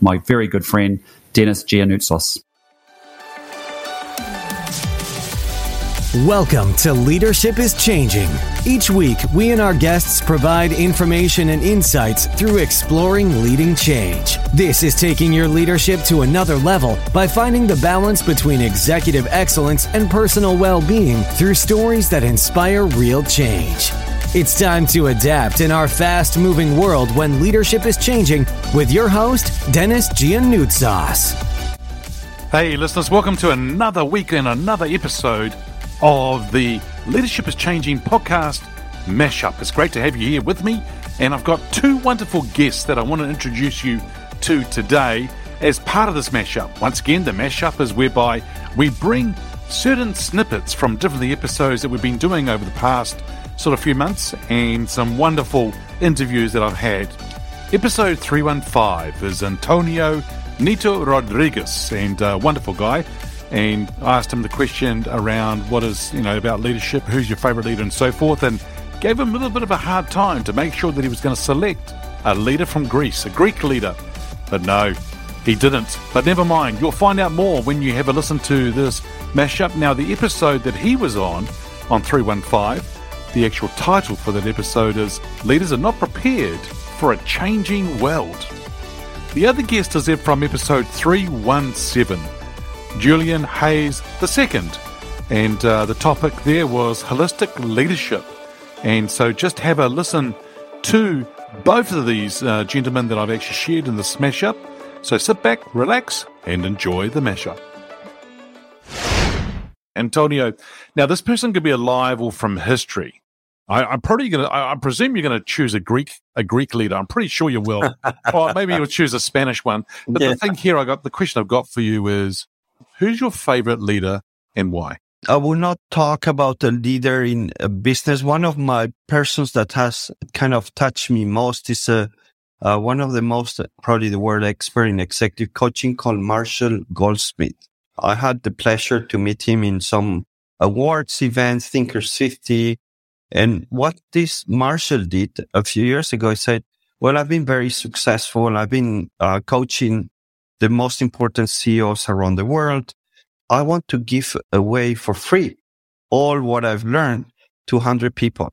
my very good friend, Dennis Giannoutsos. Welcome to Leadership is Changing. Each week, we and our guests provide information and insights through exploring leading change. This is taking your leadership to another level by finding the balance between executive excellence and personal well being through stories that inspire real change. It's time to adapt in our fast moving world when leadership is changing with your host, Dennis Giannoutsos. Hey, listeners, welcome to another week and another episode of the Leadership is Changing podcast mashup. It's great to have you here with me, and I've got two wonderful guests that I want to introduce you to today as part of this mashup. Once again, the mashup is whereby we bring certain snippets from different episodes that we've been doing over the past sort of few months and some wonderful interviews that I've had. Episode 315 is Antonio Nieto Rodriguez, and a wonderful guy. And I asked him the question around what is, you know, about leadership, who's your favorite leader, and so forth, and gave him a little bit of a hard time to make sure that he was going to select a leader from Greece, a Greek leader. But no, he didn't. But never mind, you'll find out more when you have a listen to this mashup. Now, the episode that he was on, on 315, the actual title for that episode is Leaders Are Not Prepared for a Changing World. The other guest is from episode 317, Julian Hayes II. And uh, the topic there was holistic leadership. And so just have a listen to both of these uh, gentlemen that I've actually shared in the smash up. So sit back, relax, and enjoy the mashup. Antonio, now this person could be alive or from history. I, am probably to. I, I, presume you're going to choose a Greek a Greek leader. I'm pretty sure you will. or maybe you'll choose a Spanish one. But yeah. the thing here, I got the question I've got for you is, who's your favorite leader and why? I will not talk about a leader in a business. One of my persons that has kind of touched me most is a, uh, one of the most probably the world expert in executive coaching called Marshall Goldsmith. I had the pleasure to meet him in some awards events, Thinkers 50, and what this Marshall did a few years ago, he said, well, I've been very successful. I've been uh, coaching the most important CEOs around the world. I want to give away for free all what I've learned to 100 people.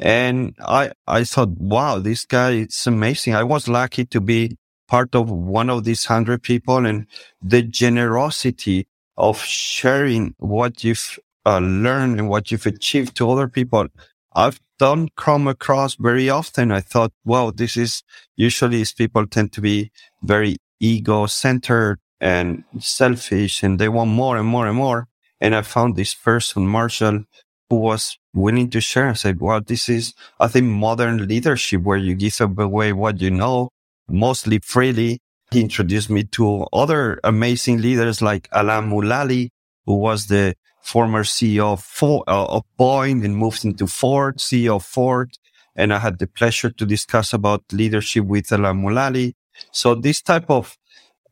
And I, I thought, wow, this guy is amazing. I was lucky to be part of one of these 100 people and the generosity of sharing what you've uh, learned and what you've achieved to other people. I've done come across very often. I thought, well, this is usually these people tend to be very ego centered and selfish and they want more and more and more. And I found this person, Marshall, who was willing to share. I said, well, this is, I think, modern leadership where you give away what you know, mostly freely. He introduced me to other amazing leaders like Alan Mulally, who was the former CEO uh, of Boeing and moved into Ford, CEO of Ford. And I had the pleasure to discuss about leadership with Alan Mulally. So this type of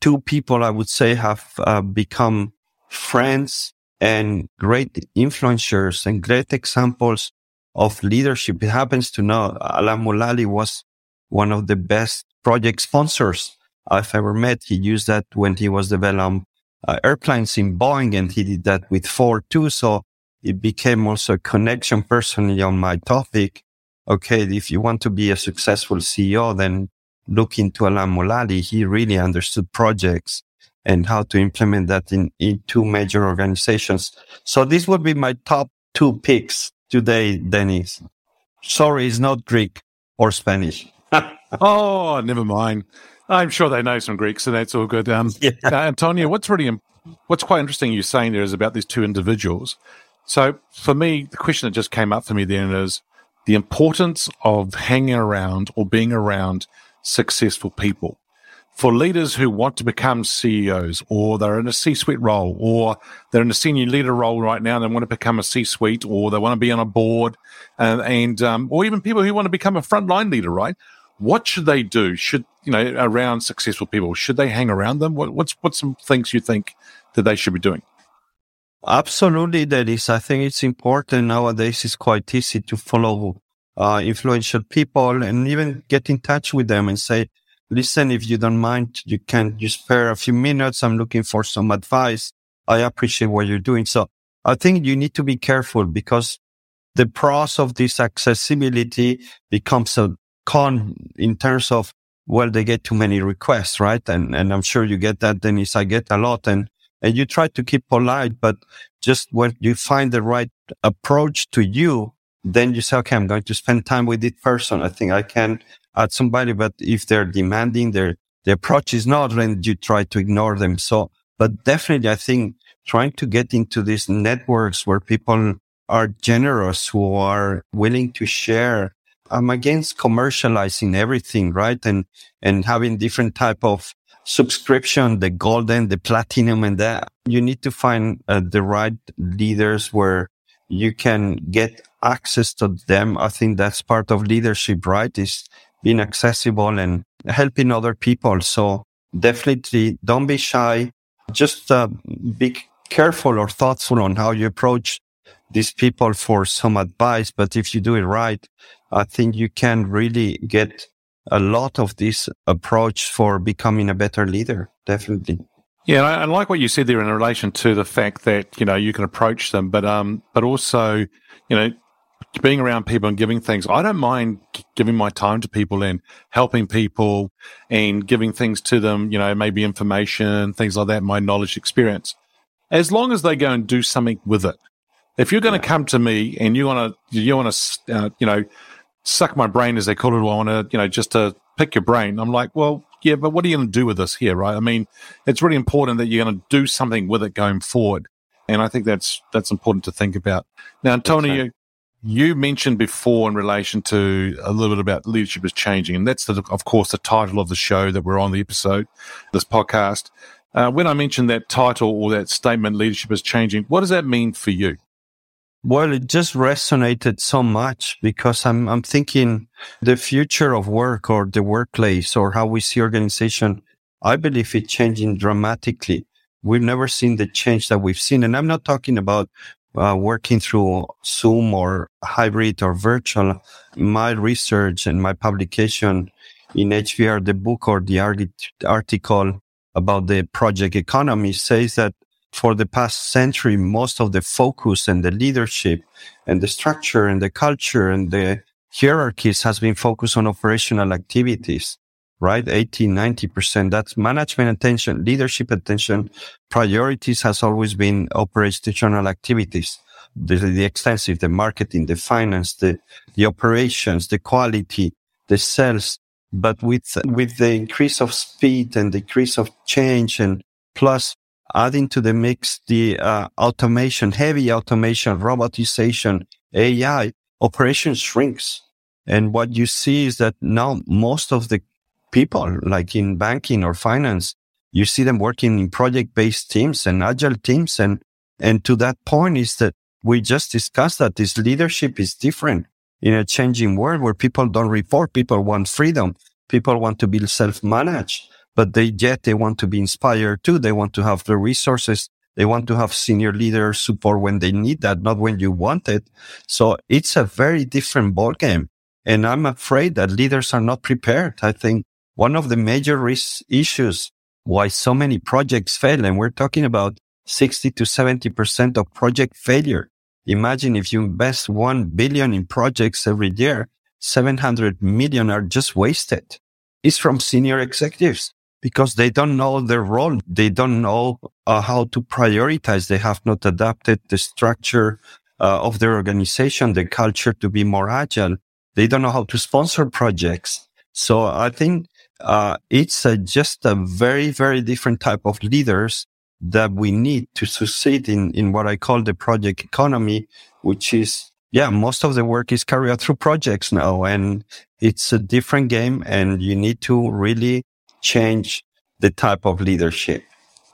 two people, I would say, have uh, become friends and great influencers and great examples of leadership. It happens to know Alan Mulally was one of the best project sponsors I've ever met. He used that when he was developing uh, airplanes in Boeing, and he did that with Ford too. So it became also a connection personally on my topic. Okay, if you want to be a successful CEO, then look into Alan Mulally. He really understood projects and how to implement that in, in two major organizations. So this would be my top two picks today, Dennis. Sorry, it's not Greek or Spanish. oh, never mind. I'm sure they know some Greek, so that's all good. Um, yeah. uh, Antonio, what's really what's quite interesting you're saying there is about these two individuals. So for me, the question that just came up for me then is the importance of hanging around or being around successful people. for leaders who want to become CEOs or they're in a C suite role or they're in a senior leader role right now and they want to become a C suite or they want to be on a board and, and um, or even people who want to become a frontline leader, right? What should they do? Should, you know, around successful people, should they hang around them? What, what's, what's some things you think that they should be doing? Absolutely, that is. I think it's important nowadays. It's quite easy to follow uh, influential people and even get in touch with them and say, listen, if you don't mind, you can you spare a few minutes. I'm looking for some advice. I appreciate what you're doing. So I think you need to be careful because the pros of this accessibility becomes a con in terms of, well, they get too many requests, right? And, and I'm sure you get that, Dennis. I get a lot and, and you try to keep polite, but just when you find the right approach to you, then you say, okay, I'm going to spend time with this person. I think I can add somebody, but if they're demanding, their, the approach is not, then you try to ignore them. So, but definitely, I think trying to get into these networks where people are generous, who are willing to share. I'm against commercializing everything, right? And, and having different type of subscription, the golden, the platinum, and that you need to find uh, the right leaders where you can get access to them. I think that's part of leadership, right? Is being accessible and helping other people. So definitely don't be shy. Just uh, be careful or thoughtful on how you approach these people for some advice. But if you do it right, I think you can really get a lot of this approach for becoming a better leader. Definitely. Yeah, I, I like what you said there in relation to the fact that you know you can approach them, but um, but also you know being around people and giving things. I don't mind giving my time to people and helping people and giving things to them, you know, maybe information, things like that, my knowledge, experience, as long as they go and do something with it. If you're going yeah. to come to me and you want to, you want to, uh, you know, suck my brain as they call it, I want to, you know, just to pick your brain, I'm like, well, yeah, but what are you going to do with this here, right? I mean, it's really important that you're going to do something with it going forward. And I think that's that's important to think about. Now, Antonio, you mentioned before in relation to a little bit about leadership is changing, and that's the, of course the title of the show that we're on the episode, this podcast. Uh, when I mentioned that title or that statement, leadership is changing, what does that mean for you? Well, it just resonated so much because I'm I'm thinking the future of work or the workplace or how we see organization. I believe it's changing dramatically. We've never seen the change that we've seen, and I'm not talking about uh, working through Zoom or hybrid or virtual, my research and my publication in HBR, the book or the article about the project economy says that for the past century, most of the focus and the leadership and the structure and the culture and the hierarchies has been focused on operational activities right? 80, 90%. That's management attention, leadership attention. Priorities has always been operational activities. The, the extensive, the marketing, the finance, the, the operations, the quality, the sales. But with, with the increase of speed and the increase of change and plus adding to the mix the uh, automation, heavy automation, robotization, AI, operation shrinks. And what you see is that now most of the people, like in banking or finance. You see them working in project based teams and agile teams. And, and to that point is that we just discussed that this leadership is different in a changing world where people don't report. People want freedom. People want to be self managed, but they yet they want to be inspired too. They want to have the resources. They want to have senior leader support when they need that, not when you want it. So it's a very different ballgame. And I'm afraid that leaders are not prepared. I think one of the major risk issues why so many projects fail, and we're talking about 60 to 70% of project failure. Imagine if you invest 1 billion in projects every year, 700 million are just wasted. It's from senior executives because they don't know their role. They don't know uh, how to prioritize. They have not adapted the structure uh, of their organization, the culture to be more agile. They don't know how to sponsor projects. So I think uh, it's a, just a very, very different type of leaders that we need to succeed in, in what I call the project economy, which is, yeah, most of the work is carried out through projects now. And it's a different game and you need to really change the type of leadership.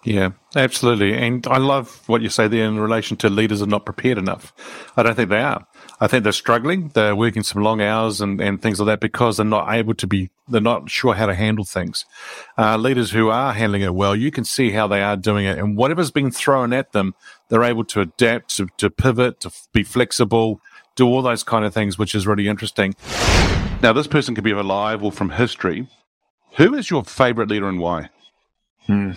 Yeah, absolutely. And I love what you say there in relation to leaders are not prepared enough. I don't think they are. I think they're struggling. They're working some long hours and, and things like that because they're not able to be, they're not sure how to handle things. Uh, leaders who are handling it well, you can see how they are doing it. And whatever's being thrown at them, they're able to adapt, to, to pivot, to be flexible, do all those kind of things, which is really interesting. Now, this person could be or from history. Who is your favorite leader and why? Hmm.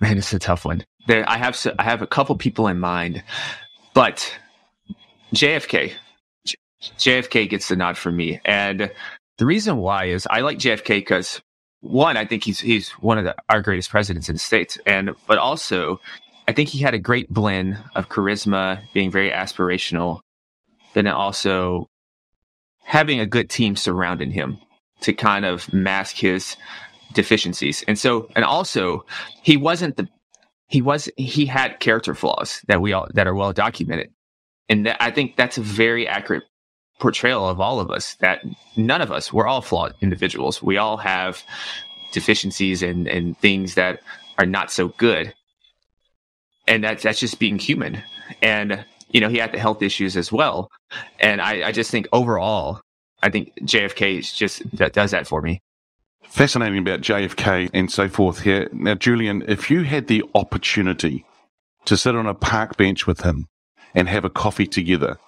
Man, it's a tough one. There, I have I have a couple people in mind, but JFK, J- JFK gets the nod for me, and the reason why is I like JFK because one, I think he's he's one of the, our greatest presidents in the states, and but also I think he had a great blend of charisma, being very aspirational, then also having a good team surrounding him to kind of mask his deficiencies. And so, and also, he wasn't the he was he had character flaws that we all that are well documented, and I think that's a very accurate portrayal of all of us. That none of us we're all flawed individuals. We all have deficiencies and and things that are not so good, and that's that's just being human. And you know, he had the health issues as well. And I, I just think overall, I think JFK just that does that for me. Fascinating about JFK and so forth here. Now, Julian, if you had the opportunity to sit on a park bench with him and have a coffee together,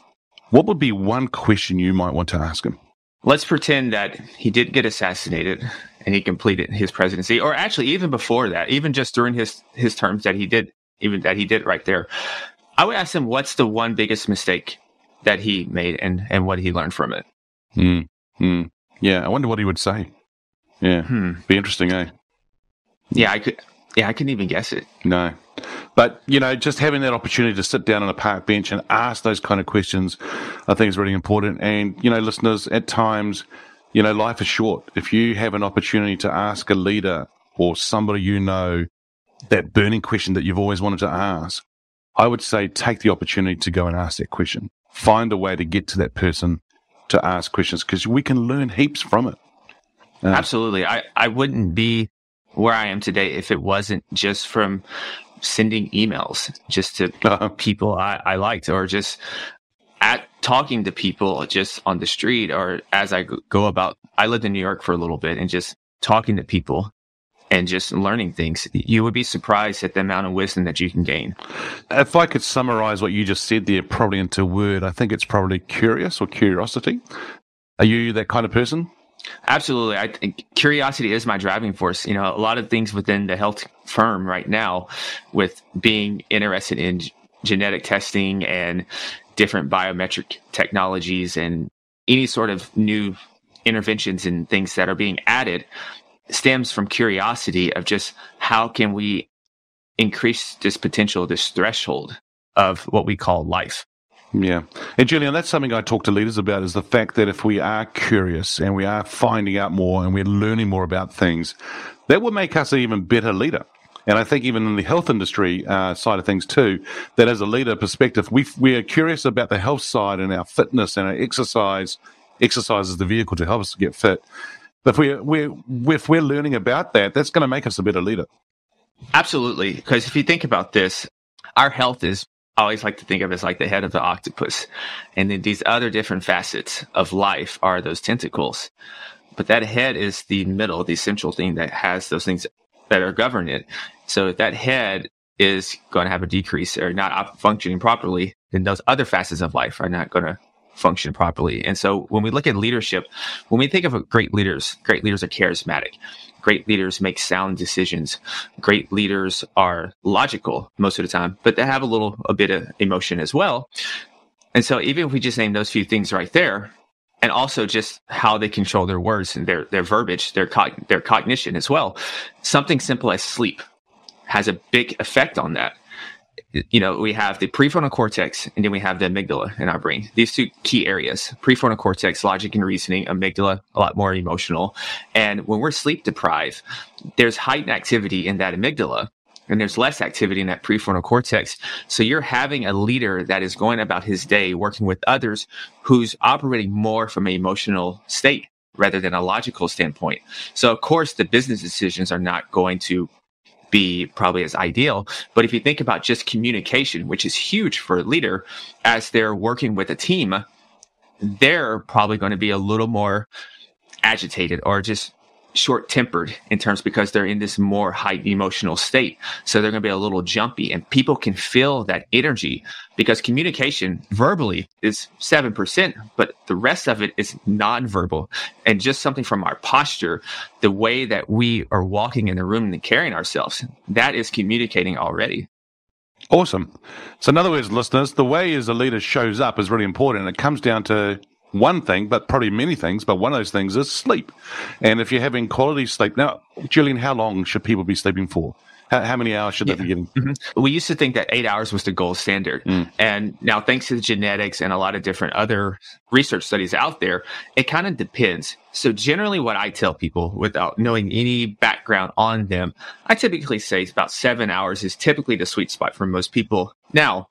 what would be one question you might want to ask him? Let's pretend that he did get assassinated and he completed his presidency, or actually even before that, even just during his his terms that he did, even that he did right there. I would ask him what's the one biggest mistake that he made and and what he learned from it. Hmm. Hmm. Yeah, I wonder what he would say. Yeah, Hmm. be interesting, eh? Yeah, I could. Yeah, I couldn't even guess it. No. But, you know, just having that opportunity to sit down on a park bench and ask those kind of questions, I think is really important. And, you know, listeners, at times, you know, life is short. If you have an opportunity to ask a leader or somebody you know that burning question that you've always wanted to ask, I would say take the opportunity to go and ask that question. Find a way to get to that person to ask questions because we can learn heaps from it. Yeah. Absolutely. I, I wouldn't be where I am today if it wasn't just from sending emails just to Uh-huh. people I, I liked or just at talking to people just on the street or as I go about. I lived in New York for a little bit and just talking to people and just learning things. You would be surprised at the amount of wisdom that you can gain. If I could summarize what you just said there, probably into a word, I think it's probably curious or curiosity. Are you that kind of person? Absolutely. I think curiosity is my driving force. You know, a lot of things within the health firm right now with being interested in g- genetic testing and different biometric technologies and any sort of new interventions and things that are being added stems from curiosity of just how can we increase this potential, this threshold of what we call life. Yeah. And Julian, that's something I talk to leaders about is the fact that if we are curious and we are finding out more and we're learning more about things, that will make us an even better leader. And I think even in the health industry uh, side of things too, that as a leader perspective, we we are curious about the health side and our fitness and our exercise. Exercise is the vehicle to help us get fit. If we're, we're if we're learning about that, that's going to make us a better leader. Absolutely. Because if you think about this, our health is, I always like to think of it as like the head of the octopus. And then these other different facets of life are those tentacles. But that head is the middle, the central thing that has those things that are governing it. So if that head is going to have a decrease or not functioning properly, then those other facets of life are not going to function properly. And so when we look at leadership, when we think of great leaders, great leaders are charismatic. Great leaders make sound decisions. Great leaders are logical most of the time, but they have a little a bit of emotion as well. And so even if we just name those few things right there, and also just how they control their words and their their verbiage, their cog- their cognition as well, something simple as sleep has a big effect on that you know, we have the prefrontal cortex and then we have the amygdala in our brain. These two key areas, prefrontal cortex, logic and reasoning, amygdala, a lot more emotional. And when we're sleep deprived, there's heightened activity in that amygdala and there's less activity in that prefrontal cortex. So you're having a leader that is going about his day working with others who's operating more from an emotional state rather than a logical standpoint. So, of course, the business decisions are not going to be probably as ideal. But if you think about just communication, which is huge for a leader as they're working with a team, they're probably going to be a little more agitated or just short tempered in terms because they're in this more heightened emotional state. So they're going to be a little jumpy and people can feel that energy because communication verbally is 7%, but the rest of it is nonverbal and just something from our posture, the way that we are walking in the room and carrying ourselves. That is communicating already. Awesome. So, in other words, listeners, the way as a leader shows up is really important. It comes down to one thing, but probably many things. But one of those things is sleep. And if you're having quality sleep, now, Julian, how long should people be sleeping for? How, how many hours should yeah. they be getting? Mm-hmm. We used to think that eight hours was the gold standard. Mm. And now, thanks to the genetics and a lot of different other research studies out there, it kind of depends. So, generally, what I tell people without knowing any background on them, I typically say about seven hours is typically the sweet spot for most people. Now,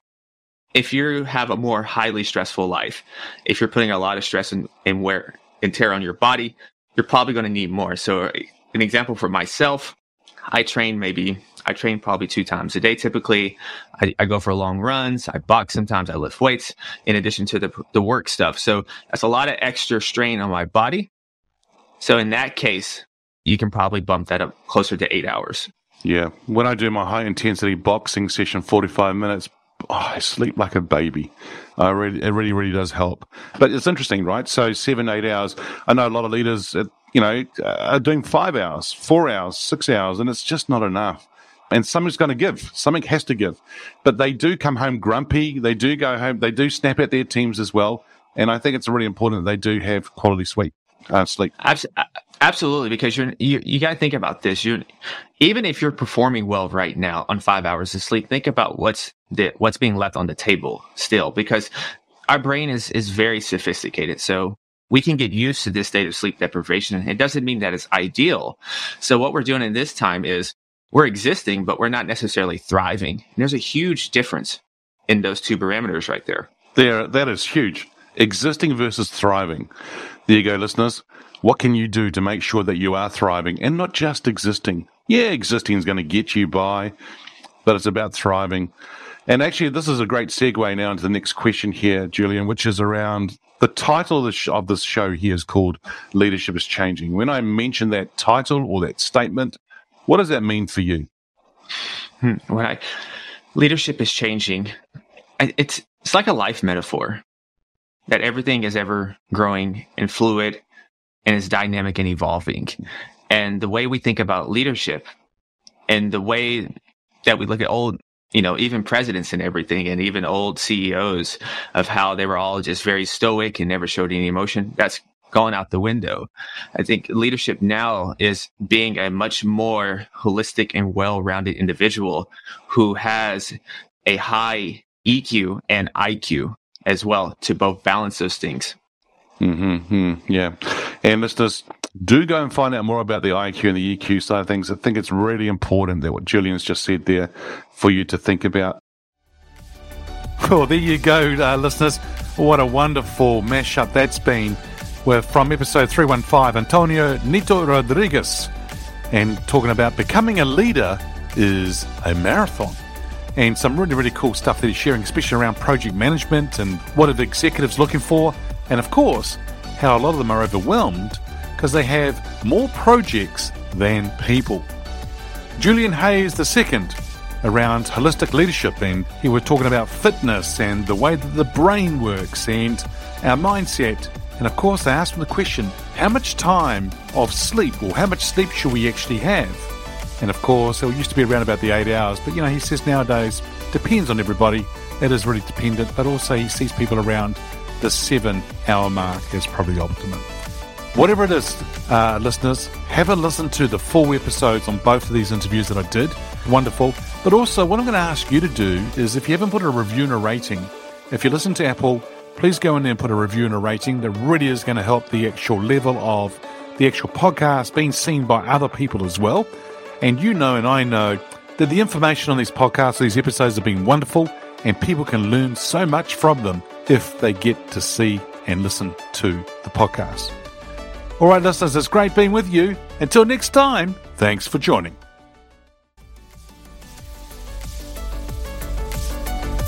if you have a more highly stressful life, if you're putting a lot of stress and, wear and tear on your body, you're probably going to need more. So, an example for myself, I train maybe I train probably two times a day. Typically, I, I, go for long runs. I box sometimes. I lift weights in addition to the the work stuff. So that's a lot of extra strain on my body. So in that case, you can probably bump that up closer to eight hours. Yeah, when I do my high intensity boxing session, forty five minutes, oh, I sleep like a baby. I really, it really, really does help. But it's interesting, right? So seven, eight hours. I know a lot of leaders, uh, you know, are doing five hours, four hours, six hours, and it's just not enough. And something's going to give. Something has to give. But they do come home grumpy. They do go home. They do snap at their teams as well. And I think it's really important that they do have quality sleep. Uh, sleep. Absolutely, because you're you, you got to think about this. You even if you're performing well right now on five hours of sleep, think about what's the, what's being left on the table still, because our brain is is very sophisticated. So we can get used to this state of sleep deprivation. It doesn't mean that it's ideal. So what we're doing in this time is we're existing, but we're not necessarily thriving. And there's a huge difference in those two parameters right there. There, that is huge. Existing versus thriving. There you go, listeners. What can you do to make sure that you are thriving and not just existing? Yeah, existing is going to get you by, but it's about thriving. And actually, this is a great segue now into the next question here, Julian, which is around the title of, this show here is called Leadership is Changing. When I mention that title or that statement, what does that mean for you? Hmm, when I, leadership is changing, it's, it's like a life metaphor that everything is ever growing and fluid and is dynamic and evolving. And the way we think about leadership and the way that we look at old, you know, even presidents and everything, and even old CEOs of how they were all just very stoic and never showed any emotion, that's gone out the window. I think leadership now is being a much more holistic and well rounded individual who has a high EQ and IQ as well to both balance those things. Mm-hmm, yeah. And listeners, do go and find out more about the IQ and the EQ side of things. I think it's really important that what Julian's just said there for you to think about. Well, there you go, uh, listeners. What a wonderful mashup that's been. We're from episode 315, Antonio Nieto Rodriguez, and talking about becoming a leader is a marathon. And some really, really cool stuff that he's sharing, especially around project management and what are the executives looking for and of course, how a lot of them are overwhelmed because they have more projects than people. Julian Hayes II around holistic leadership, and he was talking about fitness and the way that the brain works and our mindset. And of course, I asked him the question how much time of sleep or how much sleep should we actually have? And of course, it used to be around about the eight hours, but you know, he says nowadays depends on everybody. It is really dependent, but also he sees people around the seven hour mark is probably optimum. Whatever it is, uh, listeners, have a listen to the full episodes on both of these interviews that I did. Wonderful. But also, what I'm going to ask you to do is if you haven't put a review and a rating, if you listen to Apple, please go in there and put a review and a rating. That really is going to help the actual level of the actual podcast being seen by other people as well. And you know, and I know that the information on these podcasts, these episodes have been wonderful, and people can learn so much from them if they get to see and listen to the podcast. All right, listeners, it's great being with you. Until next time, thanks for joining.